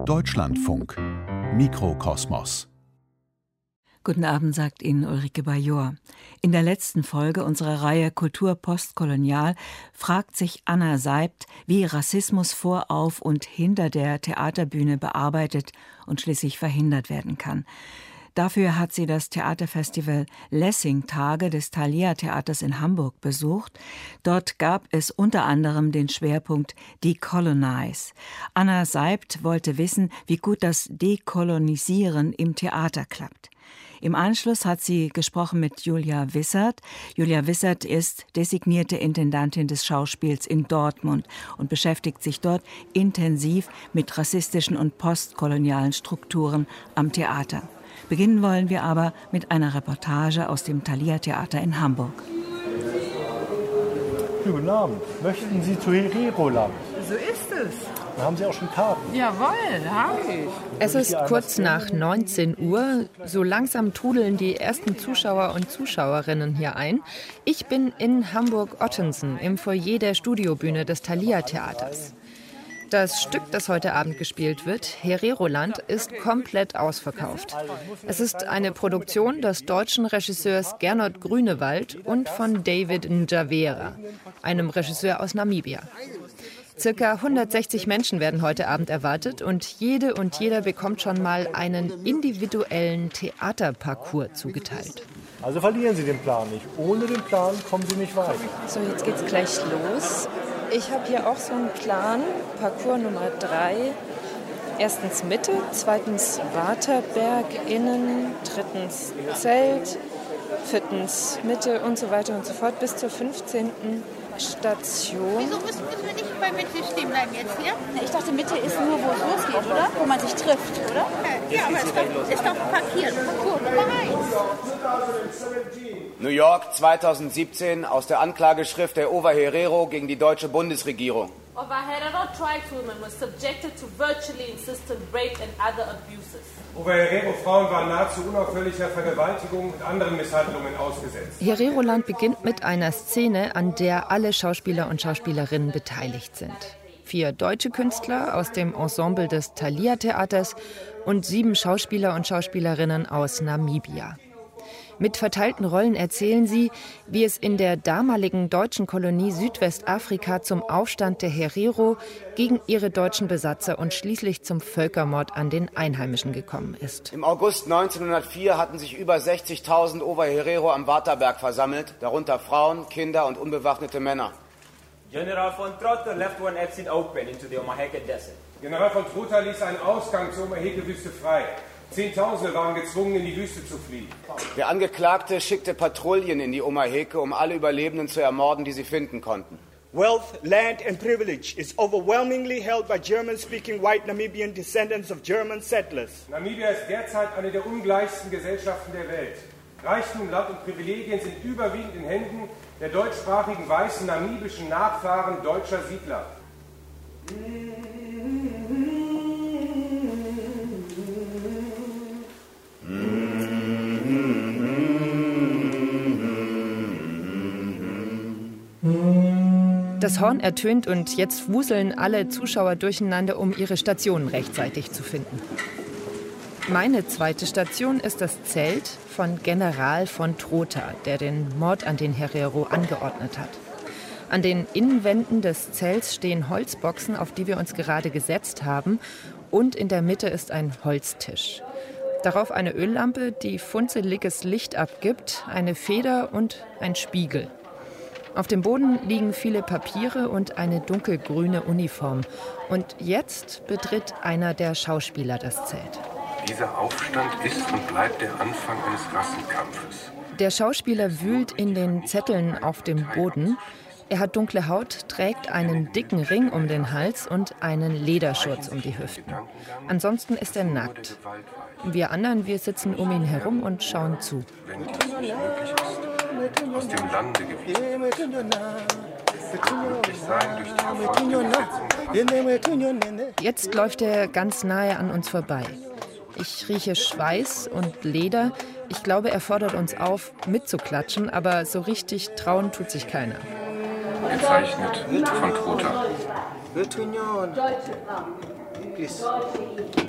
Deutschlandfunk Mikrokosmos Guten Abend, sagt Ihnen Ulrike Bajor. In der letzten Folge unserer Reihe Kultur postkolonial fragt sich Anna Seibt, wie Rassismus vor, auf und hinter der Theaterbühne bearbeitet und schließlich verhindert werden kann. Dafür hat sie das Theaterfestival Lessing Tage des Thalia Theaters in Hamburg besucht. Dort gab es unter anderem den Schwerpunkt Decolonize. Anna Seibt wollte wissen, wie gut das Dekolonisieren im Theater klappt. Im Anschluss hat sie gesprochen mit Julia Wissert. Julia Wissert ist designierte Intendantin des Schauspiels in Dortmund und beschäftigt sich dort intensiv mit rassistischen und postkolonialen Strukturen am Theater. Beginnen wollen wir aber mit einer Reportage aus dem Thalia Theater in Hamburg. Guten Abend. Möchten Sie zu Hereroland? So ist es. Da haben Sie auch schon Karten. Jawohl, habe ich. Es ist kurz nach 19 Uhr. So langsam trudeln die ersten Zuschauer und Zuschauerinnen hier ein. Ich bin in Hamburg-Ottensen im Foyer der Studiobühne des Thalia Theaters. Das Stück, das heute Abend gespielt wird, Hereroland, ist komplett ausverkauft. Es ist eine Produktion des deutschen Regisseurs Gernot Grünewald und von David Njavera, einem Regisseur aus Namibia. Circa 160 Menschen werden heute Abend erwartet und jede und jeder bekommt schon mal einen individuellen Theaterparcours zugeteilt. Also verlieren Sie den Plan nicht. Ohne den Plan kommen Sie nicht weiter. So, jetzt geht's gleich los. Ich habe hier auch so einen Plan, Parcours Nummer 3. Erstens Mitte, zweitens Waterberg innen, drittens Zelt, viertens Mitte und so weiter und so fort bis zur 15. Station. Wieso müssen wir nicht bei Mitte stehen bleiben jetzt hier? Ich dachte, Mitte ist nur, wo es losgeht, oder? Wo man sich trifft, oder? Ja, aber es ist doch, ist doch parkiert. Parcours Nummer 1. New York 2017 aus der Anklageschrift der Ova Herrero gegen die deutsche Bundesregierung. Ova Herrero tribeswoman was subjected to virtually insistent rape and other abuses. Ova Herrero Frauen waren nahezu unaufhörlicher Vergewaltigung und anderen Misshandlungen ausgesetzt. Hereroland beginnt mit einer Szene, an der alle Schauspieler und Schauspielerinnen beteiligt sind. Vier deutsche Künstler aus dem Ensemble des Thalia Theaters und sieben Schauspieler und Schauspielerinnen aus Namibia. Mit verteilten Rollen erzählen sie, wie es in der damaligen deutschen Kolonie Südwestafrika zum Aufstand der Herero gegen ihre deutschen Besatzer und schließlich zum Völkermord an den Einheimischen gekommen ist. Im August 1904 hatten sich über 60.000 Oberherero am Waterberg versammelt, darunter Frauen, Kinder und unbewaffnete Männer. General von Trotter left one exit open into the Omaheke Desert. General von Trotha ließ einen Ausgang zur Omaheke-Wüste frei. Zehntausende waren gezwungen, in die Wüste zu fliehen. Der Angeklagte schickte Patrouillen in die Omaheke, um alle Überlebenden zu ermorden, die sie finden konnten. Wealth, land and privilege is overwhelmingly held by German-speaking white Namibian descendants of German settlers. Namibia ist derzeit eine der ungleichsten Gesellschaften der Welt. Reichtum, Land und Privilegien sind überwiegend in Händen der deutschsprachigen weißen namibischen Nachfahren deutscher Siedler. Das Horn ertönt und jetzt wuseln alle Zuschauer durcheinander, um ihre Stationen rechtzeitig zu finden. Meine zweite Station ist das Zelt von General von Trotha, der den Mord an den Herero angeordnet hat. An den Innenwänden des Zelts stehen Holzboxen, auf die wir uns gerade gesetzt haben, und in der Mitte ist ein Holztisch. Darauf eine Öllampe, die funzeliges Licht abgibt, eine Feder und ein Spiegel. Auf dem Boden liegen viele Papiere und eine dunkelgrüne Uniform. Und jetzt betritt einer der Schauspieler das Zelt. Dieser Aufstand ist und bleibt der Anfang eines Rassenkampfes. Der Schauspieler wühlt in den Zetteln auf dem Boden. Er hat dunkle Haut, trägt einen dicken Ring um den Hals und einen Lederschurz um die Hüften. Ansonsten ist er nackt. Wir anderen, wir sitzen um ihn herum und schauen zu. Wenn das nicht möglich ist, aus dem Lande gewiesen wird. Jetzt läuft er ganz nahe an uns vorbei. Ich rieche Schweiß und Leder. Ich glaube, er fordert uns auf, mitzuklatschen, aber so richtig trauen tut sich keiner. Gezeichnet von Trotha. please.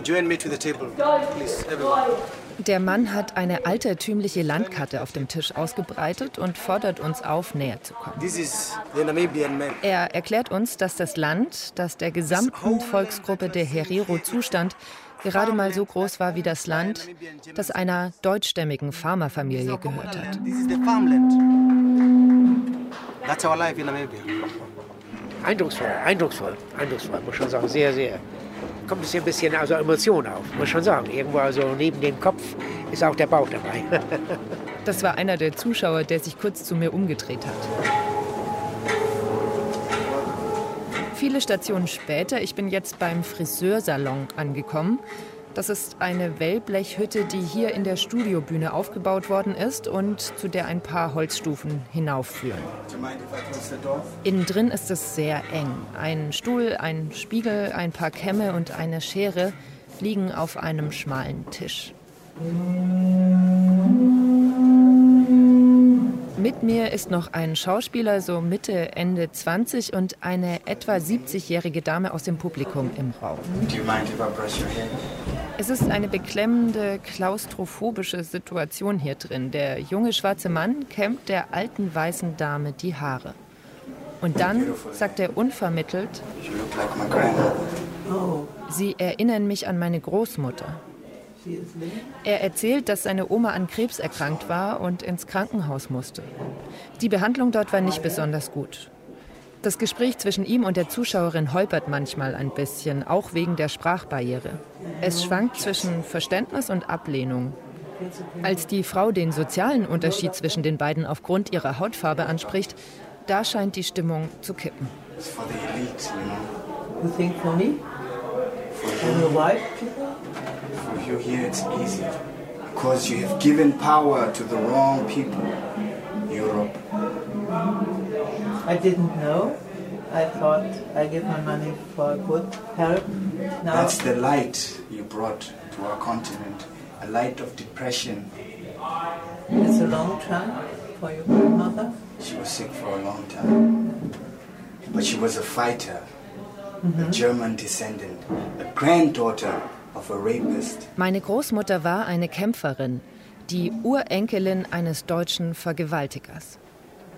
Join me to the table, please, everyone. Der Mann hat eine altertümliche Landkarte auf dem Tisch ausgebreitet und fordert uns auf, näher zu kommen. This is the Namibian map. Er erklärt uns, dass das Land, das der gesamten Volksgruppe der Herero zustand, gerade mal so groß war wie das Land, das einer deutschstämmigen Farmerfamilie gehört hat. This is the farmland. That's our life in Namibia. Eindrucksvoll, eindrucksvoll, eindrucksvoll, muss schon sagen, sehr, sehr. Kommt es ein bisschen also Emotion auf, muss schon sagen. Irgendwo also neben dem Kopf ist auch der Bauch dabei. Das war einer der Zuschauer, der sich kurz zu mir umgedreht hat. Viele Stationen später, ich bin jetzt beim Friseursalon angekommen. Das ist eine Wellblechhütte, die hier in der Studiobühne aufgebaut worden ist und zu der ein paar Holzstufen hinaufführen. Innen drin ist es sehr eng. Ein Stuhl, ein Spiegel, ein paar Kämme und eine Schere liegen auf einem schmalen Tisch. Mit mir ist noch ein Schauspieler, so Mitte, Ende 20 und eine etwa 70-jährige Dame aus dem Publikum im Raum. Do you mind if I brush your hair? Es ist eine beklemmende, klaustrophobische Situation hier drin. Der junge schwarze Mann kämmt der alten weißen Dame die Haare. Und dann sagt er unvermittelt. Sie erinnern mich an meine Großmutter. Er erzählt, dass seine Oma an Krebs erkrankt war und ins Krankenhaus musste. Die Behandlung dort war nicht besonders gut. Das Gespräch zwischen ihm und der Zuschauerin holpert manchmal ein bisschen, auch wegen der Sprachbarriere. Es schwankt zwischen Verständnis und Ablehnung. Als die Frau den sozialen Unterschied zwischen den beiden aufgrund ihrer Hautfarbe anspricht, da scheint die Stimmung zu kippen. It's for the elite, you know. You think for me? For your white people? You here it's easy. Because you have given power to the wrong people. Europe. I didn't know. I thought I give my money for good help. Now That's the light you brought to our continent. A light of depression. it's a long time for your grandmother. She was sick for a long time. But she was a fighter, a mm-hmm. German descendant, a granddaughter of a rapist. Meine Großmutter war eine Kämpferin, die Urenkelin eines deutschen Vergewaltigers.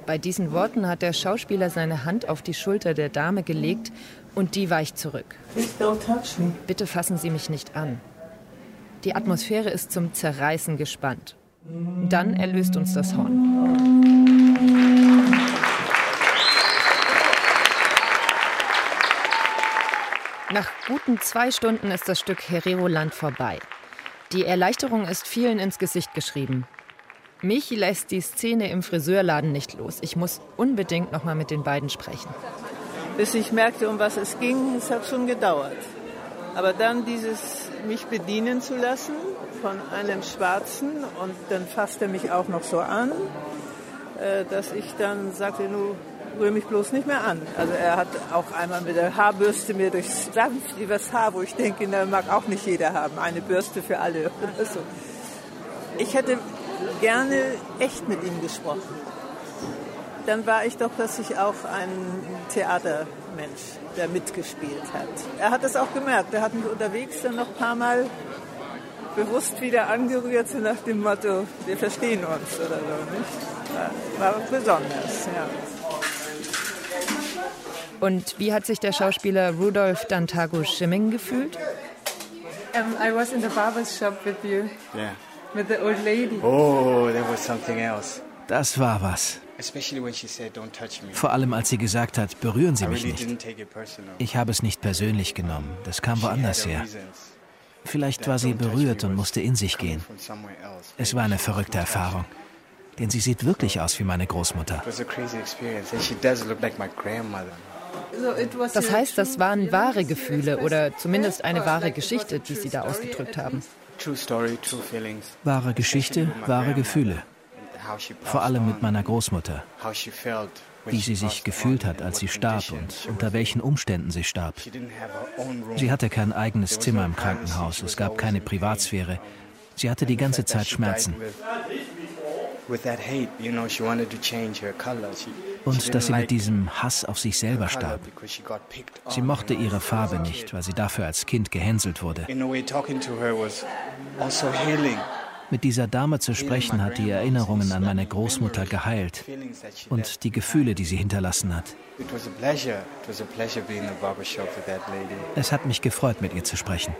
Bei diesen Worten hat der Schauspieler seine Hand auf die Schulter der Dame gelegt und die weicht zurück. Please don't touch me. Bitte fassen Sie mich nicht an. Die Atmosphäre ist zum Zerreißen gespannt. Dann erlöst uns das Horn. Nach guten zwei Stunden ist das Stück Herero-Land vorbei. Die Erleichterung ist vielen ins Gesicht geschrieben. Mich lässt die Szene im Friseurladen nicht los. Ich muss unbedingt noch mal mit den beiden sprechen. Bis ich merkte, um was es ging, es hat schon gedauert. Aber dann dieses mich bedienen zu lassen von einem Schwarzen und dann fasst er mich auch noch so an, äh, dass ich dann sagte, nu rühr mich bloß nicht mehr an. Also er hat auch einmal mit der Haarbürste mir durchs sanft übers Haar, wo ich denke, na, mag auch nicht jeder haben, eine Bürste für alle oder. Ich hätte gerne echt mit ihm gesprochen. Dann war ich doch plötzlich auch ein Theatermensch, der mitgespielt hat. Er hat es auch gemerkt. Er hat mich unterwegs dann noch ein paar Mal bewusst wieder angerührt, so nach dem Motto, wir verstehen uns oder so. Nicht? War, war besonders, ja. Und wie hat sich der Schauspieler Rudolf Dantago Schimming gefühlt? Um, I was in the barber's shop with you, Yeah. with the old lady. Oh, that was something else. Das war was. Vor allem als sie gesagt hat, berühren Sie mich nicht. Ich habe es nicht persönlich genommen. Das kam woanders her. Vielleicht war sie berührt und musste in sich gehen. Es war eine verrückte Erfahrung. Denn sie sieht wirklich aus wie meine Großmutter. Das your heißt, das waren wahre Gefühle oder zumindest eine wahre Geschichte, die Sie da ausgedrückt haben. Wahre Geschichte, wahre Gefühle. Vor allem mit meiner Großmutter. Wie sie sich gefühlt hat, als sie starb und unter welchen Umständen sie starb. Sie hatte kein eigenes Zimmer im. Krankenhaus. Es gab keine. Privatsphäre. Sie hatte die ganze Zeit Schmerzen. With that hate, you know, she wanted to change her color. She, Und dass sie mit diesem Hass auf sich selber starb. Sie mochte ihre Farbe nicht, weil sie dafür als Kind gehänselt wurde. Also Mit dieser Dame zu sprechen hat die Erinnerungen an meine Großmutter geheilt und die Gefühle, die sie hinterlassen hat. Es hat mich gefreut, mit ihr zu sprechen.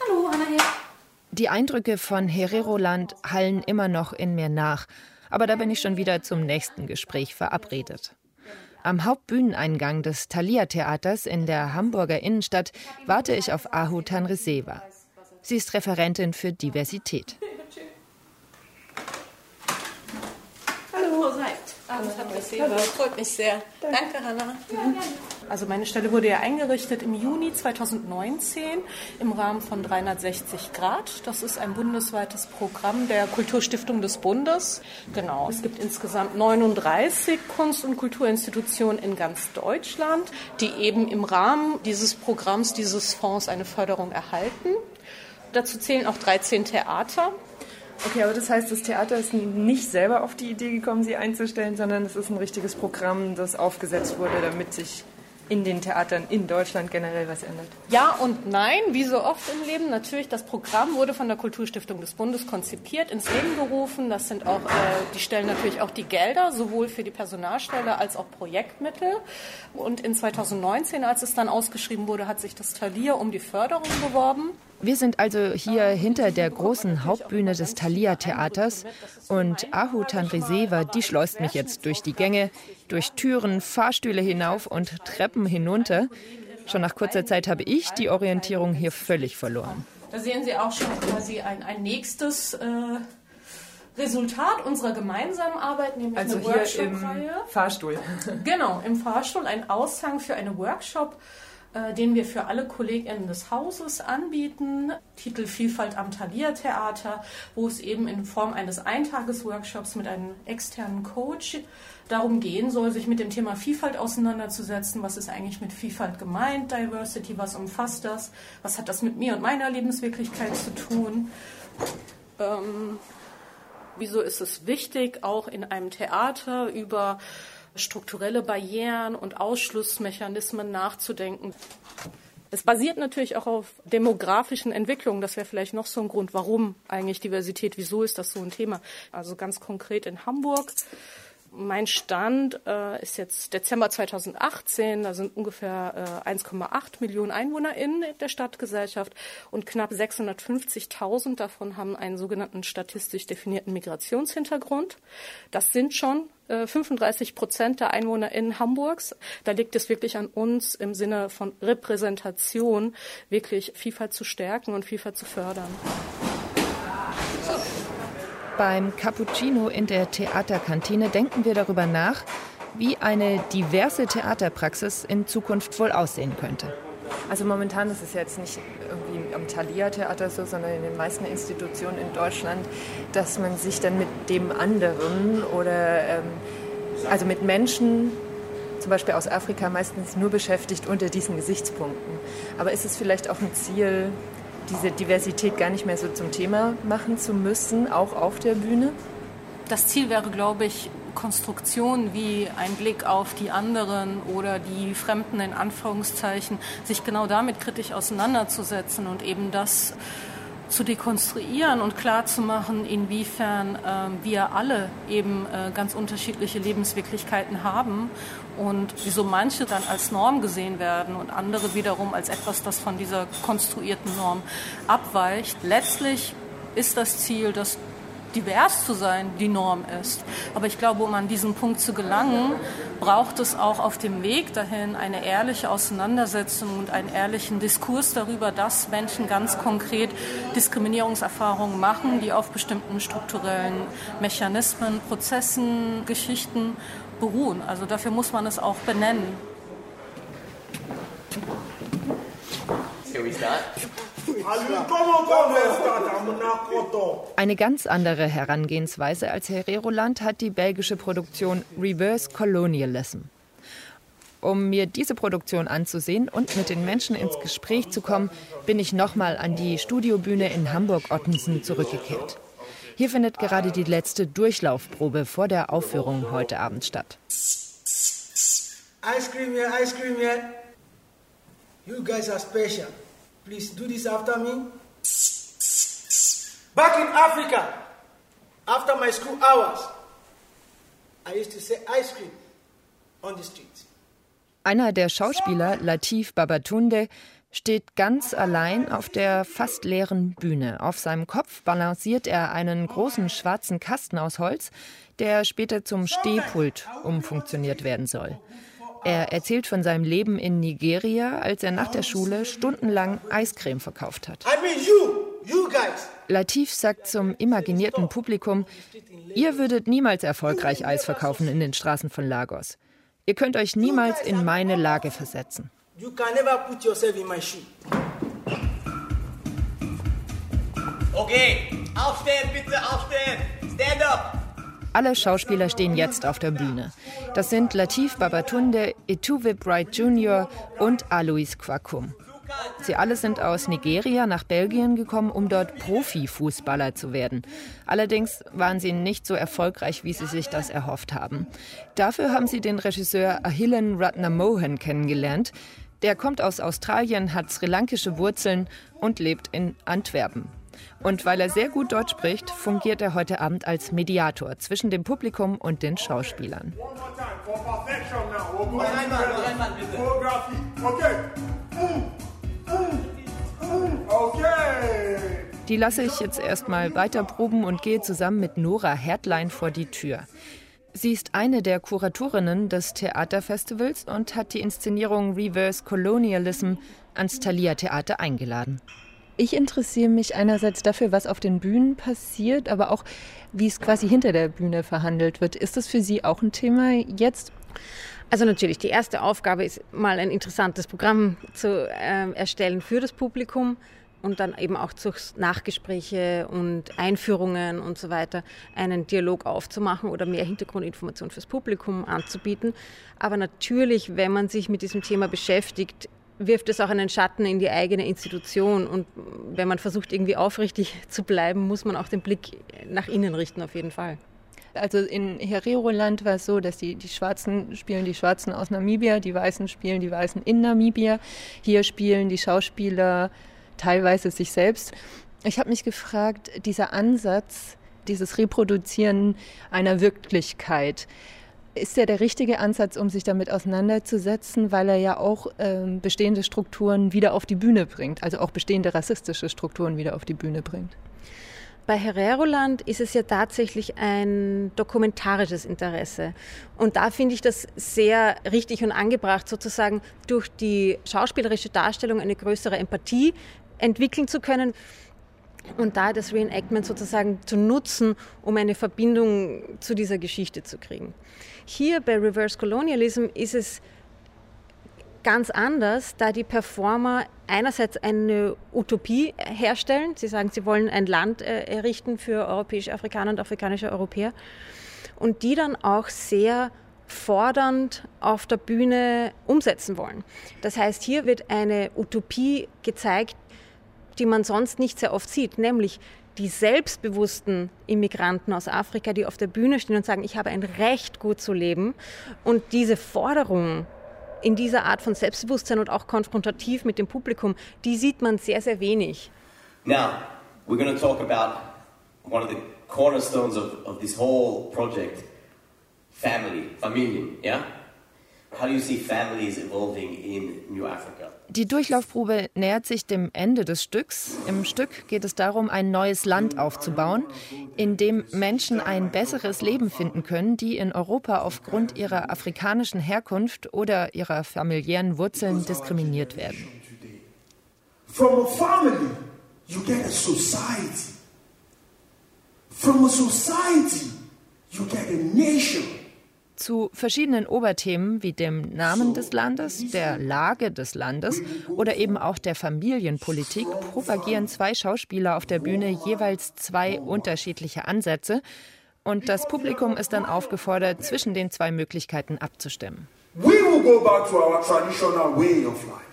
Hallo, Anna hier. Die Eindrücke von Hereroland hallen immer noch in mir nach. Aber da bin ich schon wieder zum nächsten Gespräch verabredet. Am Hauptbühneneingang des Thalia-Theaters in der Hamburger Innenstadt warte ich auf Ahu Tanriseva. Sie ist Referentin für Diversität. Seibt. Hallo, freut mich sehr. Danke, Hanna. Also meine Stelle wurde ja eingerichtet im Juni 2019 im Rahmen von 360 Grad. Das ist ein bundesweites Programm der Kulturstiftung des Bundes. Genau. Es gibt insgesamt 39 Kunst- und Kulturinstitutionen in ganz Deutschland, die eben im Rahmen dieses Programms, dieses Fonds eine Förderung erhalten. Dazu zählen auch 13 Theater. Okay, aber das heißt, das Theater ist nicht selber auf die Idee gekommen, sie einzustellen, sondern es ist ein richtiges Programm, das aufgesetzt wurde, damit sich in den Theatern in Deutschland generell was ändert? Ja und nein, wie so oft im Leben. Natürlich, das Programm wurde von der Kulturstiftung des Bundes konzipiert, ins Leben gerufen. Das sind auch, äh, die stellen natürlich auch die Gelder, sowohl für die Personalstelle als auch Projektmittel. Und in 2019, als es dann ausgeschrieben wurde, hat sich das Thalia um die Förderung beworben. Wir sind also hier hinter der großen Hauptbühne des Thalia Theaters und Ahu Tanriseva, die schleust mich jetzt durch die Gänge, durch Türen, Fahrstühle hinauf und Treppen hinunter. Schon nach kurzer Zeit habe ich die Orientierung hier völlig verloren. Da sehen Sie auch schon quasi ein, ein nächstes äh, Resultat unserer gemeinsamen Arbeit, nämlich also eine Workshop-Reihe. Im Fahrstuhl. genau, im Fahrstuhl ein Aushang für eine Workshop äh, den wir für alle KollegInnen des Hauses anbieten. Titel Vielfalt am Thalia Theater, wo es eben in Form eines Eintagesworkshops mit einem externen Coach darum gehen soll, sich mit dem Thema Vielfalt auseinanderzusetzen. Was ist eigentlich mit Vielfalt gemeint? Diversity, was umfasst das? Was hat das mit mir und meiner Lebenswirklichkeit zu tun? Ähm, wieso ist es wichtig, auch in einem Theater über strukturelle Barrieren und Ausschlussmechanismen nachzudenken. Es basiert natürlich auch auf demografischen Entwicklungen. Das wäre vielleicht noch so ein Grund, warum eigentlich Diversität, wieso ist das so ein Thema. Also ganz konkret in Hamburg mein Stand äh, ist jetzt Dezember 2018. Da sind ungefähr äh, 1,8 Millionen Einwohner in der Stadtgesellschaft und knapp 650.000 davon haben einen sogenannten statistisch definierten Migrationshintergrund. Das sind schon 35 Prozent der Einwohner in Hamburgs. Da liegt es wirklich an uns im Sinne von Repräsentation, wirklich Vielfalt zu stärken und Vielfalt zu fördern. Beim Cappuccino in der Theaterkantine denken wir darüber nach, wie eine diverse Theaterpraxis in Zukunft wohl aussehen könnte. Also momentan ist es jetzt nicht irgendwie am Thalia-Theater so, sondern in den meisten Institutionen in Deutschland, dass man sich dann mit dem anderen oder ähm, also mit Menschen zum Beispiel aus Afrika meistens nur beschäftigt unter diesen Gesichtspunkten. Aber ist es vielleicht auch ein Ziel, diese Diversität gar nicht mehr so zum Thema machen zu müssen, auch auf der Bühne? Das Ziel wäre, glaube ich, Konstruktion wie ein Blick auf die anderen oder die Fremden in Anführungszeichen, sich genau damit kritisch auseinanderzusetzen und eben das zu dekonstruieren und klarzumachen, inwiefern äh, wir alle eben äh, ganz unterschiedliche Lebenswirklichkeiten haben und wieso manche dann als Norm gesehen werden und andere wiederum als etwas, das von dieser konstruierten Norm abweicht. Letztlich ist das Ziel, dass divers zu sein die Norm ist. Aber ich glaube, um an diesen Punkt zu gelangen, braucht es auch auf dem Weg dahin eine ehrliche Auseinandersetzung und einen ehrlichen Diskurs darüber, dass Menschen ganz konkret Diskriminierungserfahrungen machen, die auf bestimmten strukturellen Mechanismen, Prozessen, Geschichten beruhen. Also dafür muss man es auch benennen. Eine ganz andere Herangehensweise als Hereroland hat die belgische Produktion Reverse Colonialism. Um mir diese Produktion anzusehen und mit den Menschen ins Gespräch zu kommen, bin ich nochmal an die Studiobühne in Hamburg-Ottensen zurückgekehrt. Hier findet gerade die letzte Durchlaufprobe vor der Aufführung heute Abend statt. Ice cream here, ice cream here. You guys are special. Please do this after me. Back in Africa, after my school hours, I used to sell ice cream on the streets. Einer der Schauspieler, Latif Babatunde, steht ganz allein auf der fast leeren Bühne. Auf seinem Kopf balanciert er einen großen schwarzen Kasten aus Holz, der später zum Stehpult umfunktioniert werden soll. Er erzählt von seinem Leben in Nigeria, als er nach der Schule stundenlang Eiscreme verkauft hat. Latif sagt zum imaginierten Publikum, ihr würdet niemals erfolgreich Eis verkaufen in den Straßen von Lagos. Ihr könnt euch niemals in meine Lage versetzen. You can never put yourself in my shoe. Okay, aufstehen, bitte aufstehen. Stand up. Alle Schauspieler stehen jetzt auf der Bühne. Das sind Latif Babatunde, Etuve Bright Jr. und Alois Kwakum. Sie alle sind aus Nigeria nach Belgien gekommen, um dort Profifußballer zu werden. Allerdings waren sie nicht so erfolgreich, wie sie sich das erhofft haben. Dafür haben sie den Regisseur Ahillen Ratnamohan kennengelernt. Der kommt aus Australien, hat sri-lankische Wurzeln und lebt in Antwerpen. Und weil er sehr gut Deutsch spricht, fungiert er heute Abend als Mediator zwischen dem Publikum und den Schauspielern. Die lasse ich jetzt erstmal weiter proben und gehe zusammen mit Nora Hertlein vor die Tür. Sie ist eine der Kuratorinnen des Theaterfestivals und hat die Inszenierung Reverse Colonialism ans Thalia Theater eingeladen. Ich interessiere mich einerseits dafür, was auf den Bühnen passiert, aber auch, wie es quasi hinter der Bühne verhandelt wird. Ist das für Sie auch ein Thema jetzt? Also natürlich, die erste Aufgabe ist mal ein interessantes Programm zu äh, erstellen für das Publikum und dann eben auch durch Nachgespräche und Einführungen und so weiter einen Dialog aufzumachen oder mehr Hintergrundinformation fürs Publikum anzubieten. Aber natürlich, wenn man sich mit diesem Thema beschäftigt, wirft es auch einen Schatten in die eigene Institution. Und wenn man versucht, irgendwie aufrichtig zu bleiben, muss man auch den Blick nach innen richten, auf jeden Fall. Also in Herero-Land war es so, dass die, die Schwarzen spielen die Schwarzen aus Namibia, die Weißen spielen die Weißen in Namibia. Hier spielen die Schauspieler teilweise sich selbst. Ich habe mich gefragt, dieser Ansatz, dieses Reproduzieren einer Wirklichkeit, ist ja der richtige Ansatz, um sich damit auseinanderzusetzen, weil er ja auch ähm, bestehende Strukturen wieder auf die Bühne bringt, also auch bestehende rassistische Strukturen wieder auf die Bühne bringt. Bei Hereroland ist es ja tatsächlich ein dokumentarisches Interesse. Und da finde ich das sehr richtig und angebracht, sozusagen durch die schauspielerische Darstellung eine größere Empathie entwickeln zu können und da das Reenactment sozusagen zu nutzen, um eine Verbindung zu dieser Geschichte zu kriegen. Hier bei Reverse Colonialism ist es ganz anders, da die Performer einerseits eine Utopie herstellen. Sie sagen, sie wollen ein Land äh, errichten für europäische Afrikaner und afrikanische Europäer und die dann auch sehr fordernd auf der Bühne umsetzen wollen. Das heißt, hier wird eine Utopie gezeigt, die man sonst nicht sehr oft sieht, nämlich die selbstbewussten Immigranten aus Afrika, die auf der Bühne stehen und sagen, ich habe ein Recht, gut zu leben. Und diese Forderung in dieser Art von Selbstbewusstsein und auch konfrontativ mit dem Publikum, die sieht man sehr, sehr wenig. Now, we're going to talk about one of the cornerstones of, of this whole project, family, Familien, yeah? How do you see families evolving in New Africa? Die Durchlaufprobe nähert sich dem Ende des Stücks. Im Stück geht es darum, ein neues Land aufzubauen, in dem Menschen ein besseres Leben finden können, die in Europa aufgrund ihrer afrikanischen Herkunft oder ihrer familiären Wurzeln diskriminiert werden. From a family, you get a society. From a society, you get a nation zu verschiedenen Oberthemen wie dem Namen des Landes, der Lage des Landes oder eben auch der Familienpolitik propagieren zwei Schauspieler auf der Bühne jeweils zwei unterschiedliche Ansätze und das Publikum ist dann aufgefordert, zwischen den zwei Möglichkeiten abzustimmen. We will go back to our traditional way of life.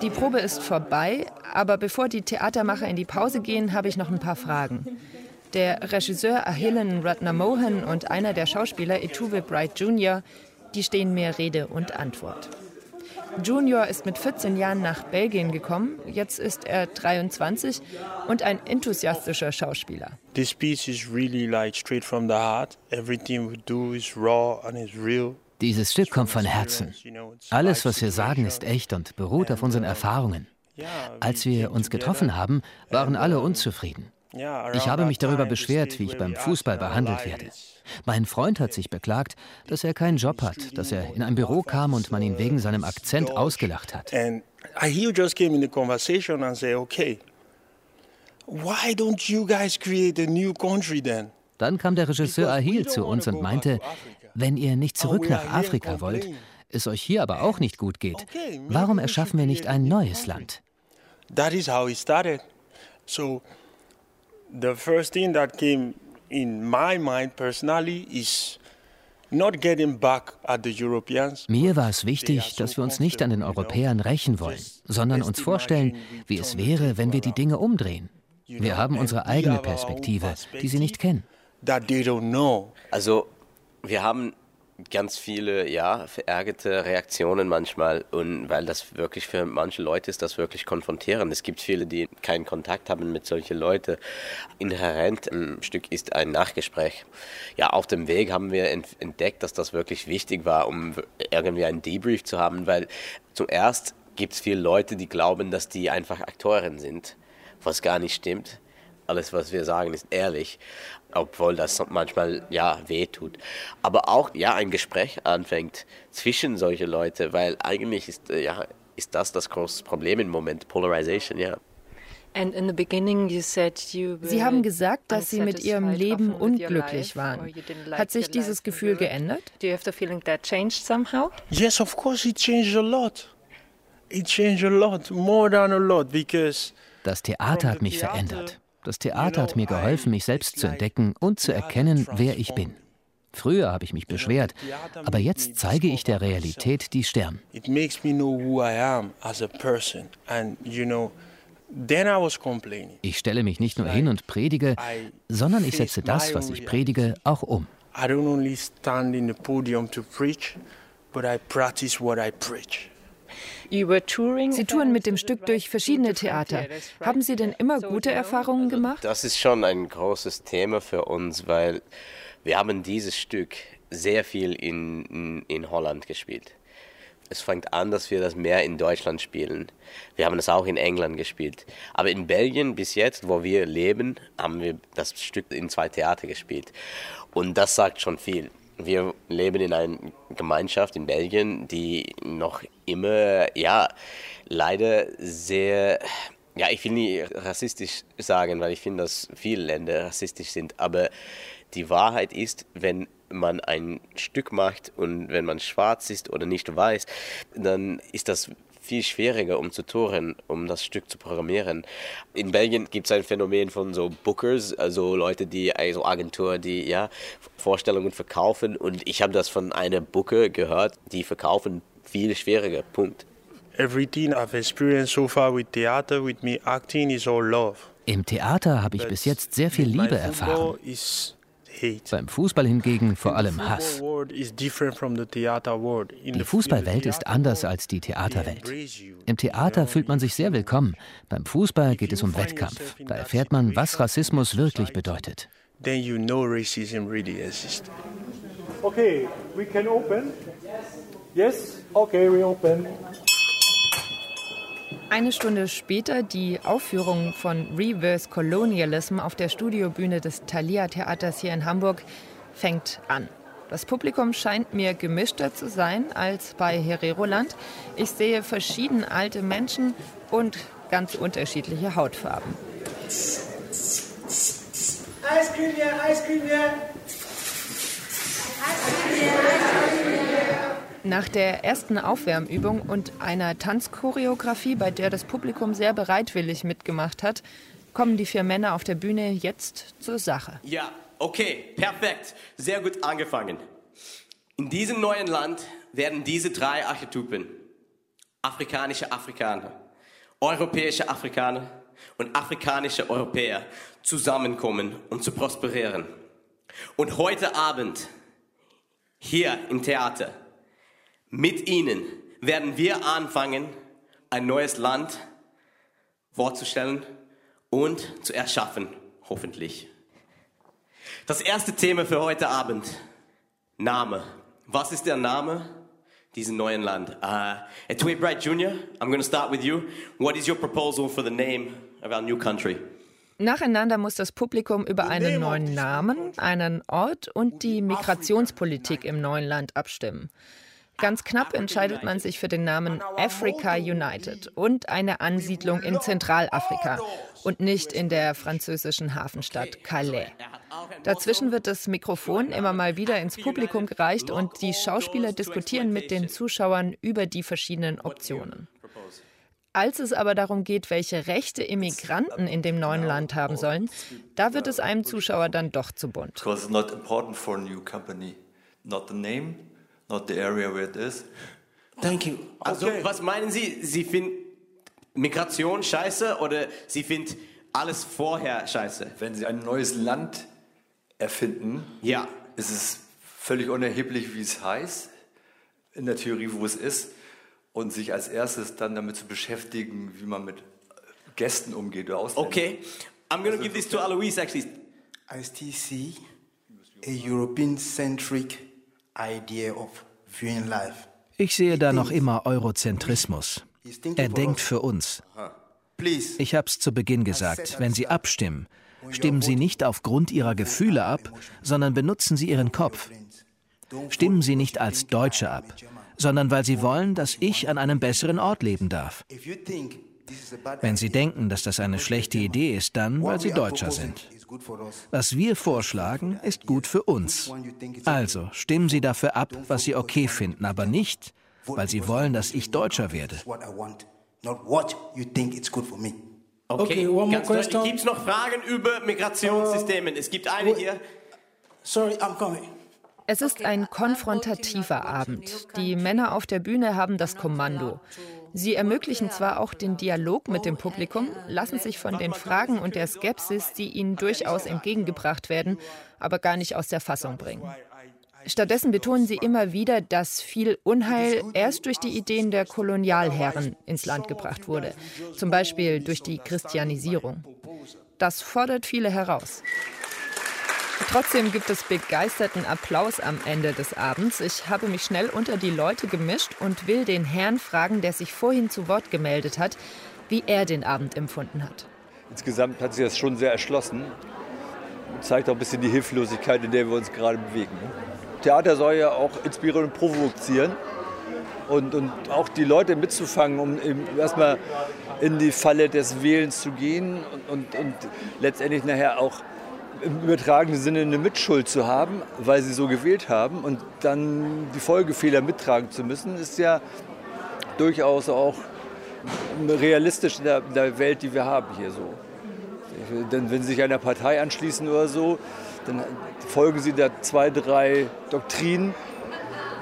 Die Probe ist vorbei. Aber bevor die Theatermacher in die Pause gehen, habe ich noch ein paar Fragen. Der Regisseur Ahillen Ratnamohan und einer der Schauspieler Etuve Bright Jr., die stehen mir Rede und Antwort. Junior ist mit 14 Jahren nach Belgien gekommen, jetzt ist er 23 und ein enthusiastischer Schauspieler. This piece is really like straight from the heart. Everything we do is raw and is real. Dieses Stück kommt von Herzen. Alles, was wir sagen, ist echt und beruht auf unseren Erfahrungen. Als wir uns getroffen haben, waren alle unzufrieden. Ich habe mich darüber beschwert, wie ich beim Fußball behandelt werde. Mein Freund hat sich beklagt, dass er keinen Job hat, dass er in ein Büro kam und man ihn wegen seinem Akzent ausgelacht hat. He? Dann kam der Regisseur Ahil zu uns und meinte, wenn ihr nicht zurück nach Afrika wollt, es euch hier aber auch nicht gut geht, warum erschaffen wir nicht ein neues Land? That is how it started. So the first thing that came in my mind personally is not getting back at the Europeans. Mir war es wichtig, dass wir uns nicht an den Europäern rächen wollen, sondern uns vorstellen, wie es wäre, wenn wir die Dinge umdrehen. Wir haben unsere eigene Perspektive, die sie nicht kennen. Also, wir haben ganz viele, ja, verärgerte Reaktionen manchmal und weil das wirklich für manche Leute ist das wirklich konfrontierend. Es gibt viele, die keinen Kontakt haben mit solchen Leuten. Inhärent im Stück ist ein Nachgespräch. Ja, auf dem Weg haben wir entdeckt, dass das wirklich wichtig war, um irgendwie einen Debrief zu haben, weil zuerst gibt es viele Leute, die glauben, dass die einfach Aktoren sind, was gar nicht stimmt. Alles, was wir sagen, ist ehrlich obwohl das manchmal ja wehtut. Aber auch ja ein Gespräch anfängt zwischen solche Leute, weil eigentlich ist äh, ja ist das das große Problem im Moment Polarization, ja. Sie haben gesagt, dass Sie mit Ihrem Leben unglücklich waren. Hat sich dieses Gefühl geändert? Yes, of course it changed a lot. It changed a lot, more than a lot, because das Theater hat mich verändert. Das Theater hat mir geholfen, mich selbst zu entdecken und zu erkennen, wer ich bin. Früher habe ich mich beschwert, aber jetzt zeige ich der Realität die Stirn. Ich stelle mich nicht nur hin und predige, sondern ich setze das, was ich predige, auch um. I don't only stand in the podium to preach, but I practice what I preach. Sie touren mit dem Stück durch verschiedene Theater. Haben Sie denn immer gute Erfahrungen gemacht? Das ist schon ein großes Thema für uns, weil wir haben dieses Stück sehr viel in, in, in Holland gespielt. Es fängt an, dass wir das mehr in Deutschland spielen. Wir haben es auch in England gespielt. Aber in Belgien bis jetzt, wo wir leben, haben wir das Stück in zwei Theater gespielt. Und das sagt schon viel wir leben in einer Gemeinschaft in Belgien, die noch immer, ja, leider sehr, ja, ich will nicht rassistisch sagen, weil ich finde, dass viele Länder rassistisch sind, aber die Wahrheit ist, wenn man ein Stück macht und wenn man schwarz ist oder nicht weiß, dann ist das viel schwieriger, um zu touren, um das Stück zu programmieren. In Belgien gibt es ein Phänomen von so Bookers, also Leute, die, also Agenturen, die ja Vorstellungen verkaufen. Und ich habe das von einer Booker gehört, die verkaufen viel schwieriger. Punkt. Everything I've experienced so far with theater, with me acting, is all love. Im Theater habe ich bis jetzt sehr viel Liebe erfahren. Beim Fußball hingegen vor allem Hass. Die Fußballwelt ist anders als die Theaterwelt. Im Theater fühlt man sich sehr willkommen. Beim Fußball geht es um Wettkampf. Da erfährt man, was Rassismus wirklich bedeutet. Okay, we can open. Yes, okay, we open. Eine Stunde später die Aufführung von Reverse Colonialism auf der Studiobühne des Thalia Theaters hier in Hamburg fängt an. Das Publikum scheint mir gemischter zu sein als bei Hereroland. Ich sehe verschieden alte Menschen und ganz unterschiedliche Hautfarben. Eiscreme hier, Eiscreme hier. Eiscreme hier, Eiscreme hier. Nach der ersten Aufwärmübung und einer Tanzchoreografie, bei der das Publikum sehr bereitwillig mitgemacht hat, kommen die vier Männer auf der Bühne jetzt zur Sache. Ja, okay, perfekt. Sehr gut angefangen. In diesem neuen Land werden diese drei Archetypen, afrikanische Afrikaner, europäische Afrikaner und afrikanische Europäer zusammenkommen, um zu prosperieren. Und heute Abend hier im Theater mit Ihnen werden wir anfangen, ein neues Land vorzustellen und zu erschaffen, hoffentlich. Das erste Thema für heute Abend, Name. Was ist der Name dieses neuen Land? Uh, Etui Bright Jr., I'm going to start with you. What is your proposal for the name of our new country? Nacheinander muss das Publikum über einen neuen Namen, einen Ort und die Migrationspolitik im neuen Land abstimmen. Ganz knapp entscheidet man sich für den Namen Africa United und eine Ansiedlung in Zentralafrika und nicht in der französischen Hafenstadt Calais. Dazwischen wird das Mikrofon immer mal wieder ins Publikum gereicht und die Schauspieler diskutieren mit den Zuschauern über die verschiedenen Optionen. Als es aber darum geht, welche Rechte Immigranten in dem neuen Land haben sollen, da wird es einem Zuschauer dann doch zu bunt. Because it's not important for a new company, not the name, not the area where it is. Thank you. Also, okay. was meinen Sie? Sie finden Migration scheiße oder Sie finden alles vorher scheiße? Wenn Sie ein neues Land erfinden, ja. ist es völlig unerheblich, wie es heißt, in der Theorie, wo es ist und sich als erstes dann damit zu beschäftigen, wie man mit Gästen umgeht oder Ausländern. Okay, I'm going to give this to Alois actually. I still see a European-centric Ich sehe da noch immer Eurozentrismus. Er denkt für uns. Ich habe es zu Beginn gesagt, wenn Sie abstimmen, stimmen Sie nicht aufgrund Ihrer Gefühle ab, sondern benutzen Sie Ihren Kopf. Stimmen Sie nicht als Deutsche ab, sondern weil sie wollen, dass ich an einem besseren Ort leben darf. Wenn Sie denken, dass das eine schlechte Idee ist, dann, weil Sie Deutscher sind. Was wir vorschlagen, ist gut für uns. Also stimmen Sie dafür ab, was Sie okay finden, aber nicht, weil Sie wollen, dass ich Deutscher werde. Okay, one more question. Gibt es noch Fragen über Migrationssystemen? Es gibt eine hier. Sorry, I'm coming. Es ist ein konfrontativer Abend. Die Männer auf der Bühne haben das Kommando. Sie ermöglichen zwar auch den Dialog mit dem Publikum, lassen sich von den Fragen und der Skepsis, die ihnen durchaus entgegengebracht werden, aber gar nicht aus der Fassung bringen. Stattdessen betonen sie immer wieder, dass viel Unheil erst durch die Ideen der Kolonialherren ins Land gebracht wurde, zum Beispiel durch die Christianisierung. Das fordert viele heraus. Trotzdem gibt es begeisterten Applaus am Ende des Abends. Ich habe mich schnell unter die Leute gemischt und will den Herrn fragen, der sich vorhin zu Wort gemeldet hat, wie er den Abend empfunden hat. Insgesamt hat sich das schon sehr erschlossen. Zeigt auch ein bisschen die Hilflosigkeit, in der wir uns gerade bewegen. Theater soll ja auch inspirieren und provozieren. Und, und auch die Leute mitzufangen, um erstmal in die Falle des Wählens zu gehen und, und, und letztendlich nachher auch im übertragenen Sinne eine Mitschuld zu haben, weil sie so gewählt haben und dann die Folgefehler mittragen zu müssen, ist ja durchaus auch realistisch in der, in der Welt, die wir haben hier so. Denn wenn Sie sich einer Partei anschließen oder so, dann folgen Sie da zwei, drei Doktrinen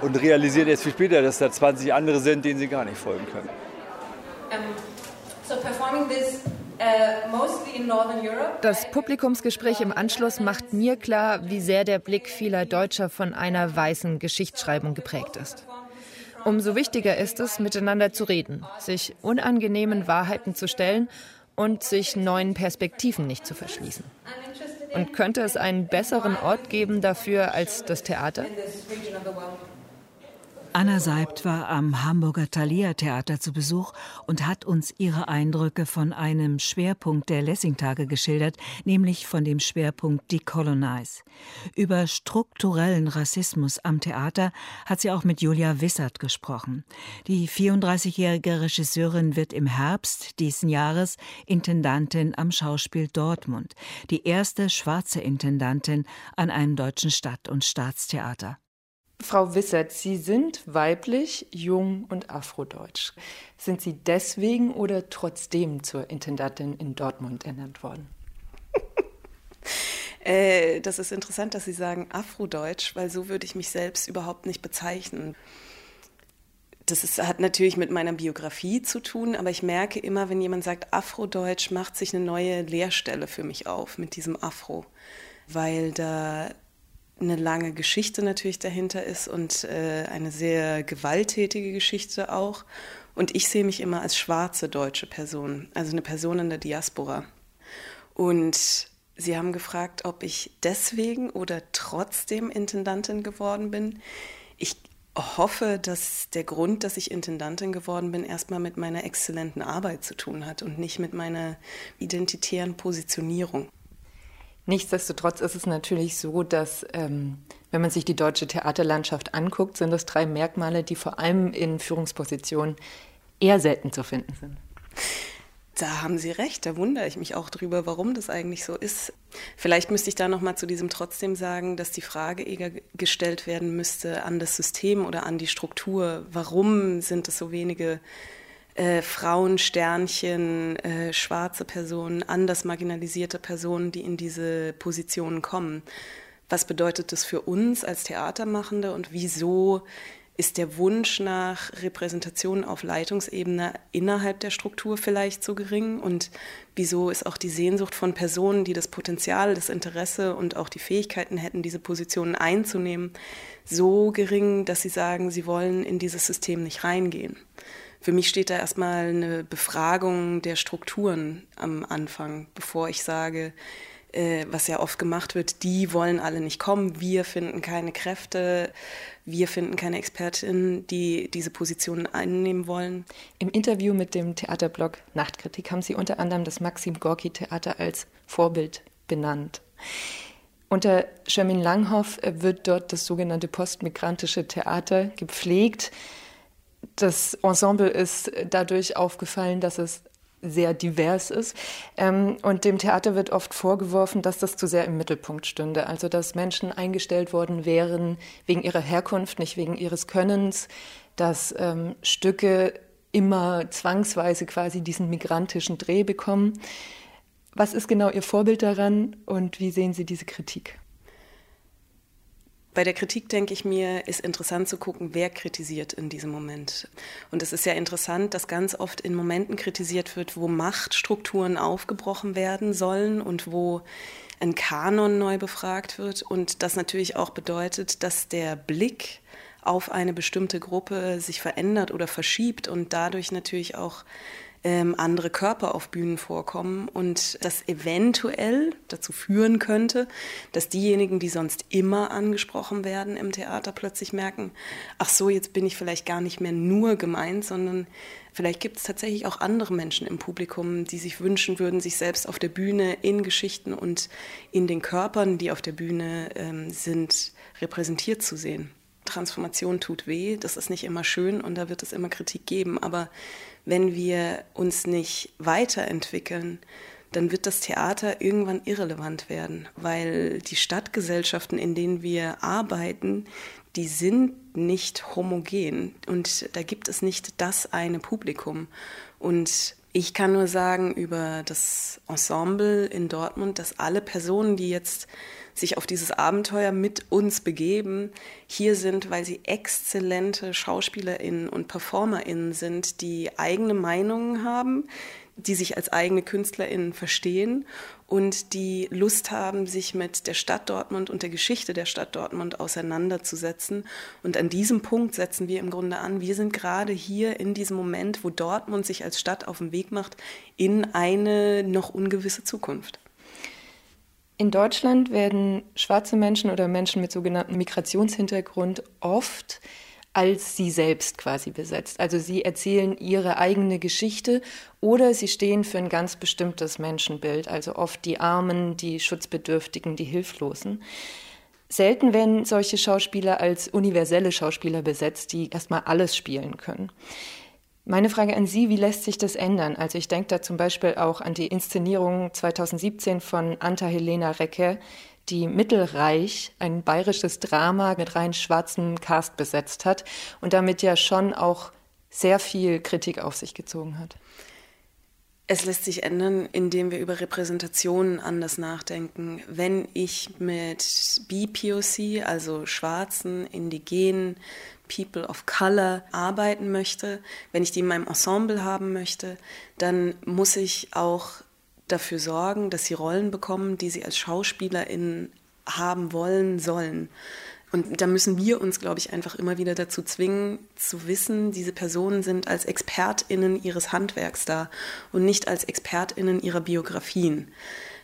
und realisieren erst viel später, dass da 20 andere sind, denen Sie gar nicht folgen können. Um, so performing this das Publikumsgespräch im Anschluss macht mir klar, wie sehr der Blick vieler Deutscher von einer weißen Geschichtsschreibung geprägt ist. Umso wichtiger ist es, miteinander zu reden, sich unangenehmen Wahrheiten zu stellen und sich neuen Perspektiven nicht zu verschließen. Und könnte es einen besseren Ort geben dafür als das Theater? Anna Seibt war am Hamburger Thalia Theater zu Besuch und hat uns ihre Eindrücke von einem Schwerpunkt der Lessing-Tage geschildert, nämlich von dem Schwerpunkt Decolonize. Über strukturellen Rassismus am Theater hat sie auch mit Julia Wissert gesprochen. Die 34-jährige Regisseurin wird im Herbst diesen Jahres Intendantin am Schauspiel Dortmund, die erste schwarze Intendantin an einem deutschen Stadt- und Staatstheater. Frau Wissert, Sie sind weiblich, jung und afrodeutsch. Sind Sie deswegen oder trotzdem zur Intendantin in Dortmund ernannt worden? äh, das ist interessant, dass Sie sagen afrodeutsch, weil so würde ich mich selbst überhaupt nicht bezeichnen. das ist, hat natürlich mit meiner Biografie zu tun, aber ich merke immer, wenn jemand sagt Afrodeutsch, macht sich eine neue Leerstelle für mich auf mit diesem Afro, weil da eine lange Geschichte natürlich dahinter ist und äh, eine sehr gewalttätige Geschichte auch. Und ich sehe mich immer als schwarze deutsche Person, also eine Person in der Diaspora. Und sie haben gefragt, ob ich deswegen oder trotzdem Intendantin geworden bin. Ich hoffe, dass der Grund, dass ich Intendantin geworden bin, erstmal mit meiner exzellenten Arbeit zu tun hat und nicht mit meiner identitären Positionierung. Nichtsdestotrotz ist es natürlich so, dass ähm, wenn man sich die deutsche Theaterlandschaft anguckt, sind das drei Merkmale, die vor allem in Führungspositionen eher selten zu finden sind. Da haben Sie recht, da wundere ich mich auch drüber, warum das eigentlich so ist. Vielleicht müsste ich da noch mal zu diesem trotzdem sagen, dass die Frage eher gestellt werden müsste an das System oder an die Struktur. Warum sind es so wenige äh, Frauen, Sternchen, äh, schwarze Personen, anders marginalisierte Personen, die in diese Positionen kommen? Was bedeutet das für uns als Theatermachende und wieso ist der Wunsch nach Repräsentation auf Leitungsebene innerhalb der Struktur vielleicht so gering? Und wieso ist auch die Sehnsucht von Personen, die das Potenzial, das Interesse und auch die Fähigkeiten hätten, diese Positionen einzunehmen, so gering, dass sie sagen, sie wollen in dieses System nicht reingehen? Für mich steht da erstmal eine Befragung der Strukturen am Anfang, bevor ich sage, äh, was ja oft gemacht wird, die wollen alle nicht kommen, wir finden keine Kräfte, wir finden keine Expertinnen, die diese Positionen einnehmen wollen. Im Interview mit dem Theaterblog Nachtkritik haben Sie unter anderem das Maxim Gorki Theater als Vorbild benannt. Unter Shermin Langhoff wird dort das sogenannte postmigrantische Theater gepflegt. Das Ensemble ist dadurch aufgefallen, dass es sehr divers ist. Ähm, und dem Theater wird oft vorgeworfen, dass das zu sehr im Mittelpunkt stünde. Also dass Menschen eingestellt worden wären wegen ihrer Herkunft, nicht wegen ihres Könnens, dass ähm, Stücke immer zwangsweise quasi diesen migrantischen Dreh bekommen. Was ist genau Ihr Vorbild daran und wie sehen Sie diese Kritik? Bei der Kritik denke ich mir, ist interessant zu gucken, wer kritisiert in diesem Moment. Und es ist ja interessant, dass ganz oft in Momenten kritisiert wird, wo Machtstrukturen aufgebrochen werden sollen und wo ein Kanon neu befragt wird. Und das natürlich auch bedeutet, dass der Blick auf eine bestimmte Gruppe sich verändert oder verschiebt und dadurch natürlich auch ähm, andere Körper auf Bühnen vorkommen und das eventuell dazu führen könnte, dass diejenigen, die sonst immer angesprochen werden im Theater, plötzlich merken, ach so, jetzt bin ich vielleicht gar nicht mehr nur gemeint, sondern vielleicht gibt es tatsächlich auch andere Menschen im Publikum, die sich wünschen würden, sich selbst auf der Bühne in Geschichten und in den Körpern, die auf der Bühne ähm, sind, repräsentiert zu sehen. Transformation tut weh, das ist nicht immer schön und da wird es immer Kritik geben, aber wenn wir uns nicht weiterentwickeln, dann wird das Theater irgendwann irrelevant werden, weil die Stadtgesellschaften, in denen wir arbeiten, die sind nicht homogen. Und da gibt es nicht das eine Publikum. Und ich kann nur sagen über das Ensemble in Dortmund, dass alle Personen, die jetzt sich auf dieses Abenteuer mit uns begeben, hier sind, weil sie exzellente Schauspielerinnen und Performerinnen sind, die eigene Meinungen haben, die sich als eigene KünstlerInnen verstehen und die Lust haben, sich mit der Stadt Dortmund und der Geschichte der Stadt Dortmund auseinanderzusetzen. Und an diesem Punkt setzen wir im Grunde an. Wir sind gerade hier in diesem Moment, wo Dortmund sich als Stadt auf den Weg macht in eine noch ungewisse Zukunft. In Deutschland werden schwarze Menschen oder Menschen mit sogenanntem Migrationshintergrund oft als sie selbst quasi besetzt. Also sie erzählen ihre eigene Geschichte oder sie stehen für ein ganz bestimmtes Menschenbild, also oft die Armen, die Schutzbedürftigen, die Hilflosen. Selten werden solche Schauspieler als universelle Schauspieler besetzt, die erstmal alles spielen können. Meine Frage an Sie, wie lässt sich das ändern? Also ich denke da zum Beispiel auch an die Inszenierung 2017 von Anta Helena Recke, die Mittelreich, ein bayerisches Drama mit rein schwarzem Cast besetzt hat und damit ja schon auch sehr viel Kritik auf sich gezogen hat. Es lässt sich ändern, indem wir über Repräsentationen anders nachdenken. Wenn ich mit BPOC, also schwarzen, indigenen, People of Color arbeiten möchte, wenn ich die in meinem Ensemble haben möchte, dann muss ich auch dafür sorgen, dass sie Rollen bekommen, die sie als SchauspielerInnen haben wollen, sollen. Und da müssen wir uns, glaube ich, einfach immer wieder dazu zwingen, zu wissen, diese Personen sind als ExpertInnen ihres Handwerks da und nicht als ExpertInnen ihrer Biografien.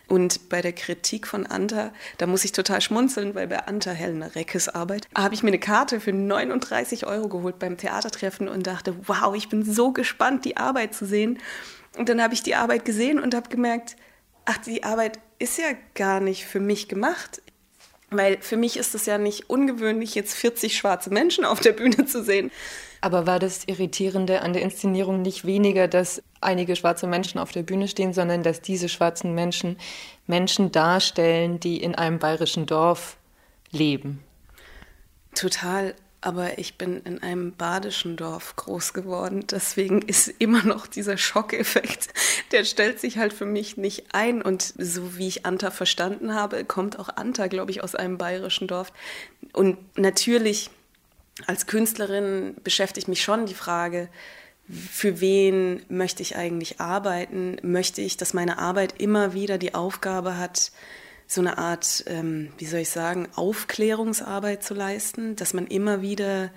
Und bei der Kritik von Anta, da muss ich total schmunzeln, weil bei Anta Helena Reckes Arbeit habe ich mir eine Karte für 39 Euro geholt beim Theatertreffen und dachte, wow, ich bin so gespannt, die Arbeit zu sehen. Und dann habe ich die Arbeit gesehen und habe gemerkt, ach, die Arbeit ist ja gar nicht für mich gemacht. Weil für mich ist es ja nicht ungewöhnlich, jetzt 40 schwarze Menschen auf der Bühne zu sehen. Aber war das Irritierende an der Inszenierung nicht weniger, dass einige schwarze Menschen auf der Bühne stehen, sondern dass diese schwarzen Menschen Menschen darstellen, die in einem bayerischen Dorf leben? Total. Aber ich bin in einem badischen Dorf groß geworden. Deswegen ist immer noch dieser Schockeffekt, der stellt sich halt für mich nicht ein. Und so wie ich Anta verstanden habe, kommt auch Anta, glaube ich, aus einem bayerischen Dorf. Und natürlich als Künstlerin beschäftigt mich schon die Frage, für wen möchte ich eigentlich arbeiten? Möchte ich, dass meine Arbeit immer wieder die Aufgabe hat, so eine Art, ähm, wie soll ich sagen, Aufklärungsarbeit zu leisten, dass man immer wieder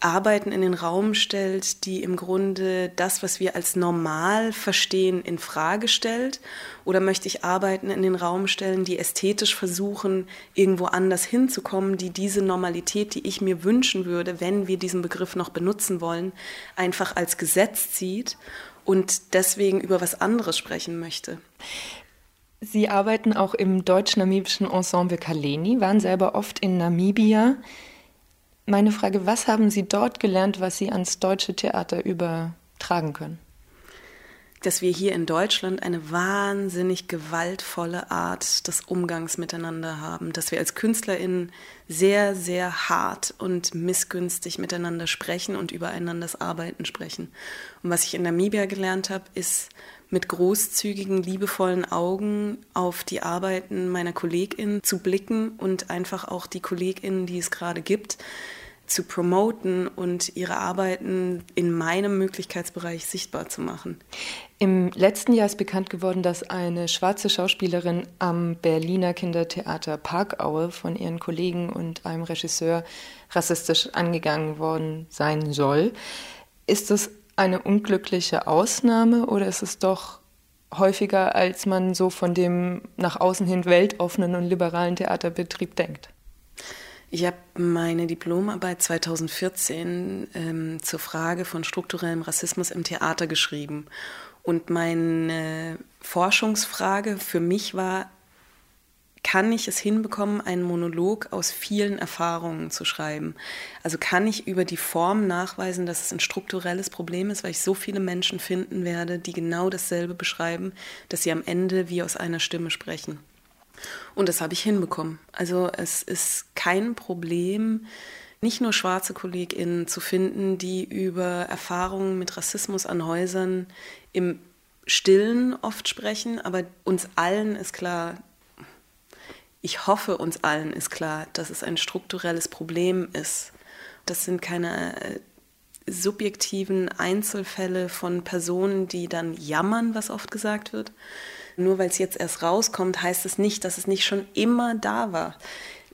Arbeiten in den Raum stellt, die im Grunde das, was wir als normal verstehen, in Frage stellt? Oder möchte ich Arbeiten in den Raum stellen, die ästhetisch versuchen, irgendwo anders hinzukommen, die diese Normalität, die ich mir wünschen würde, wenn wir diesen Begriff noch benutzen wollen, einfach als Gesetz zieht und deswegen über was anderes sprechen möchte? Sie arbeiten auch im deutsch-namibischen Ensemble Kaleni, waren selber oft in Namibia. Meine Frage, was haben Sie dort gelernt, was Sie ans deutsche Theater übertragen können? Dass wir hier in Deutschland eine wahnsinnig gewaltvolle Art des Umgangs miteinander haben, dass wir als KünstlerInnen sehr, sehr hart und missgünstig miteinander sprechen und übereinanders Arbeiten sprechen. Und was ich in Namibia gelernt habe, ist mit großzügigen, liebevollen Augen auf die Arbeiten meiner KollegInnen zu blicken und einfach auch die KollegInnen, die es gerade gibt, zu promoten und ihre Arbeiten in meinem Möglichkeitsbereich sichtbar zu machen. Im letzten Jahr ist bekannt geworden, dass eine schwarze Schauspielerin am Berliner Kindertheater Parkaue von ihren Kollegen und einem Regisseur rassistisch angegangen worden sein soll. Ist das eine unglückliche Ausnahme oder ist es doch häufiger, als man so von dem nach außen hin weltoffenen und liberalen Theaterbetrieb denkt? Ich habe meine Diplomarbeit 2014 ähm, zur Frage von strukturellem Rassismus im Theater geschrieben. Und meine Forschungsfrage für mich war, kann ich es hinbekommen, einen Monolog aus vielen Erfahrungen zu schreiben? Also kann ich über die Form nachweisen, dass es ein strukturelles Problem ist, weil ich so viele Menschen finden werde, die genau dasselbe beschreiben, dass sie am Ende wie aus einer Stimme sprechen. Und das habe ich hinbekommen. Also es ist kein Problem, nicht nur schwarze KollegInnen zu finden, die über Erfahrungen mit Rassismus an Häusern im Stillen oft sprechen, aber uns allen ist klar, ich hoffe, uns allen ist klar, dass es ein strukturelles Problem ist. Das sind keine äh, subjektiven Einzelfälle von Personen, die dann jammern, was oft gesagt wird. Nur weil es jetzt erst rauskommt, heißt es nicht, dass es nicht schon immer da war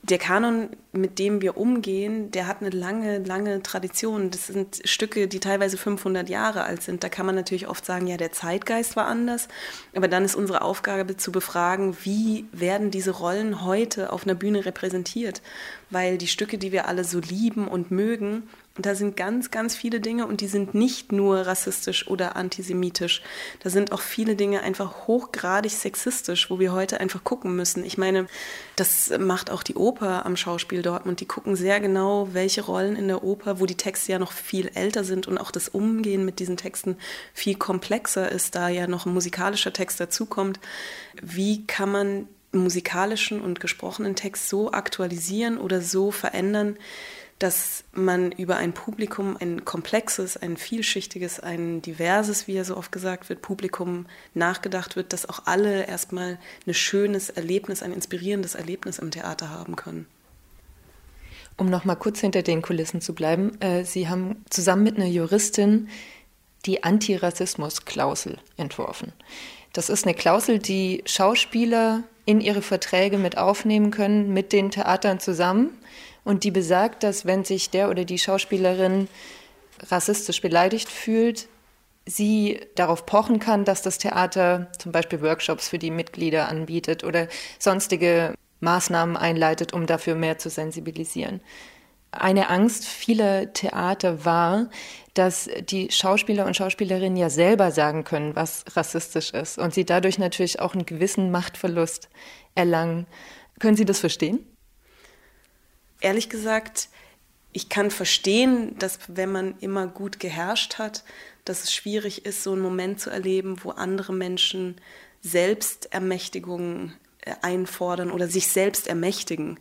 der Kanon, mit dem wir umgehen, der hat eine lange, lange Tradition. Das sind Stücke, die teilweise 500 Jahre alt sind. Da kann man natürlich oft sagen, ja, der Zeitgeist war anders. Aber dann ist unsere Aufgabe zu befragen, wie werden diese Rollen heute auf einer Bühne repräsentiert? Weil die Stücke, die wir alle so lieben und mögen, und da sind ganz, ganz viele Dinge und die sind nicht nur rassistisch oder antisemitisch. Da sind auch viele Dinge einfach hochgradig sexistisch, wo wir heute einfach gucken müssen. Ich meine, das macht auch die Oper am Schauspiel Dortmund. Die gucken sehr genau, welche Rollen in der Oper, wo die Texte ja noch viel älter sind und auch das Umgehen mit diesen Texten viel komplexer ist, da ja noch ein musikalischer Text dazukommt. Wie kann man musikalischen und gesprochenen Text so aktualisieren oder so verändern, dass man über ein Publikum, ein komplexes, ein vielschichtiges, ein diverses, wie ja so oft gesagt wird, Publikum nachgedacht wird, dass auch alle erstmal ein schönes Erlebnis, ein inspirierendes Erlebnis im Theater haben können. Um noch mal kurz hinter den Kulissen zu bleiben, äh, Sie haben zusammen mit einer Juristin die Antirassismus-Klausel entworfen. Das ist eine Klausel, die Schauspieler in ihre Verträge mit aufnehmen können, mit den Theatern zusammen. Und die besagt, dass wenn sich der oder die Schauspielerin rassistisch beleidigt fühlt, sie darauf pochen kann, dass das Theater zum Beispiel Workshops für die Mitglieder anbietet oder sonstige Maßnahmen einleitet, um dafür mehr zu sensibilisieren. Eine Angst vieler Theater war, dass die Schauspieler und Schauspielerinnen ja selber sagen können, was rassistisch ist und sie dadurch natürlich auch einen gewissen Machtverlust erlangen. Können Sie das verstehen? Ehrlich gesagt, ich kann verstehen, dass wenn man immer gut geherrscht hat, dass es schwierig ist, so einen Moment zu erleben, wo andere Menschen Selbstermächtigung äh, einfordern oder sich selbst ermächtigen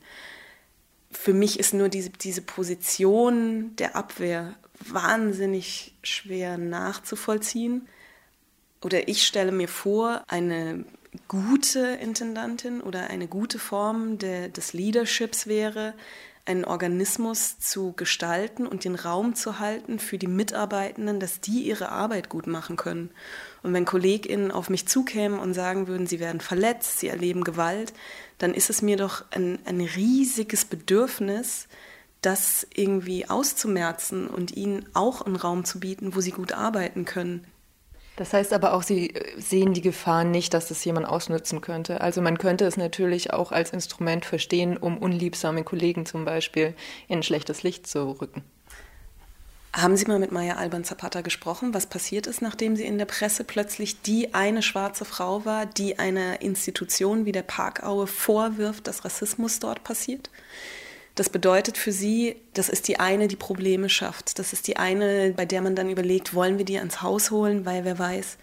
für mich ist nur diese, diese Position der Abwehr wahnsinnig schwer nachzuvollziehen. Oder ich stelle mir vor, eine gute Intendantin oder eine gute Form de, des Leaderships wäre, einen Organismus zu gestalten und den Raum zu halten für die Mitarbeitenden, dass die ihre Arbeit gut machen können. Und wenn KollegInnen auf mich zukämen und sagen würden, sie werden verletzt, sie erleben Gewalt, dann ist es mir doch ein, ein riesiges Bedürfnis, das irgendwie auszumerzen und ihnen auch einen Raum zu bieten, wo sie gut arbeiten können. Das heißt aber auch, Sie sehen die Gefahr nicht, dass das jemand ausnutzen könnte. Also man könnte es natürlich auch als Instrument verstehen, um unliebsame Kollegen zum Beispiel in ein schlechtes Licht zu rücken. Haben Sie mal mit Maya Alban Zapata gesprochen, was passiert ist, nachdem sie in der Presse plötzlich die eine schwarze Frau war, die einer Institution wie der Parkaue vorwirft, dass Rassismus dort passiert? Das bedeutet für sie, das ist die eine, die Probleme schafft. Das ist die eine, bei der man dann überlegt, wollen wir die ans Haus holen, weil wer weiß.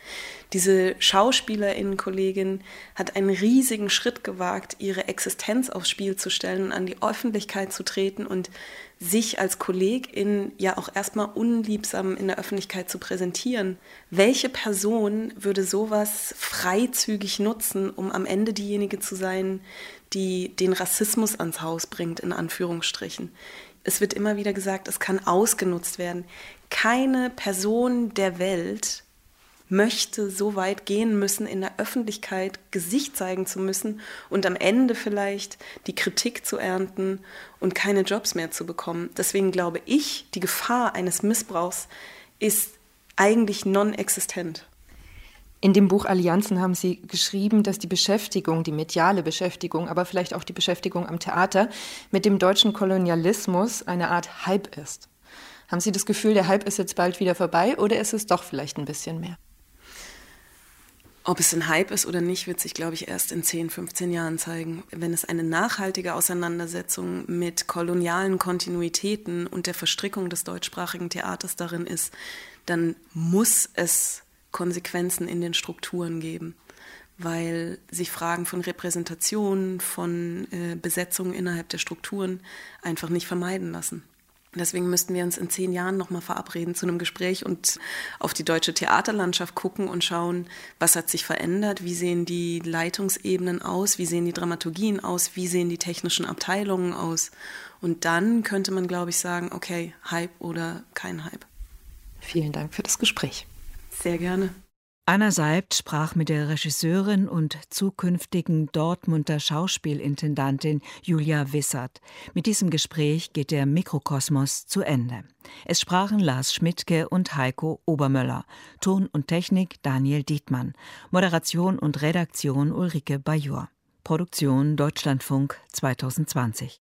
Diese Schauspielerinnenkollegin hat einen riesigen Schritt gewagt, ihre Existenz aufs Spiel zu stellen und an die Öffentlichkeit zu treten und sich als Kollegin ja auch erstmal unliebsam in der Öffentlichkeit zu präsentieren. Welche Person würde sowas freizügig nutzen, um am Ende diejenige zu sein, die den Rassismus ans Haus bringt, in Anführungsstrichen? Es wird immer wieder gesagt, es kann ausgenutzt werden. Keine Person der Welt möchte so weit gehen müssen, in der Öffentlichkeit Gesicht zeigen zu müssen und am Ende vielleicht die Kritik zu ernten und keine Jobs mehr zu bekommen. Deswegen glaube ich, die Gefahr eines Missbrauchs ist eigentlich non-existent. In dem Buch Allianzen haben Sie geschrieben, dass die Beschäftigung, die mediale Beschäftigung, aber vielleicht auch die Beschäftigung am Theater mit dem deutschen Kolonialismus eine Art Hype ist. Haben Sie das Gefühl, der Hype ist jetzt bald wieder vorbei oder ist es doch vielleicht ein bisschen mehr? Ob es ein Hype ist oder nicht, wird sich, glaube ich, erst in 10, 15 Jahren zeigen. Wenn es eine nachhaltige Auseinandersetzung mit kolonialen Kontinuitäten und der Verstrickung des deutschsprachigen Theaters darin ist, dann muss es Konsequenzen in den Strukturen geben, weil sich Fragen von Repräsentation, von äh, Besetzung innerhalb der Strukturen einfach nicht vermeiden lassen. Deswegen müssten wir uns in zehn Jahren nochmal verabreden zu einem Gespräch und auf die deutsche Theaterlandschaft gucken und schauen, was hat sich verändert, wie sehen die Leitungsebenen aus, wie sehen die Dramaturgien aus, wie sehen die technischen Abteilungen aus. Und dann könnte man, glaube ich, sagen, okay, Hype oder kein Hype. Vielen Dank für das Gespräch. Sehr gerne. Anna Seibt sprach mit der Regisseurin und zukünftigen Dortmunder Schauspielintendantin Julia Wissert. Mit diesem Gespräch geht der Mikrokosmos zu Ende. Es sprachen Lars Schmidtke und Heiko Obermöller. Ton und Technik Daniel Dietmann. Moderation und Redaktion Ulrike Bajor. Produktion Deutschlandfunk 2020.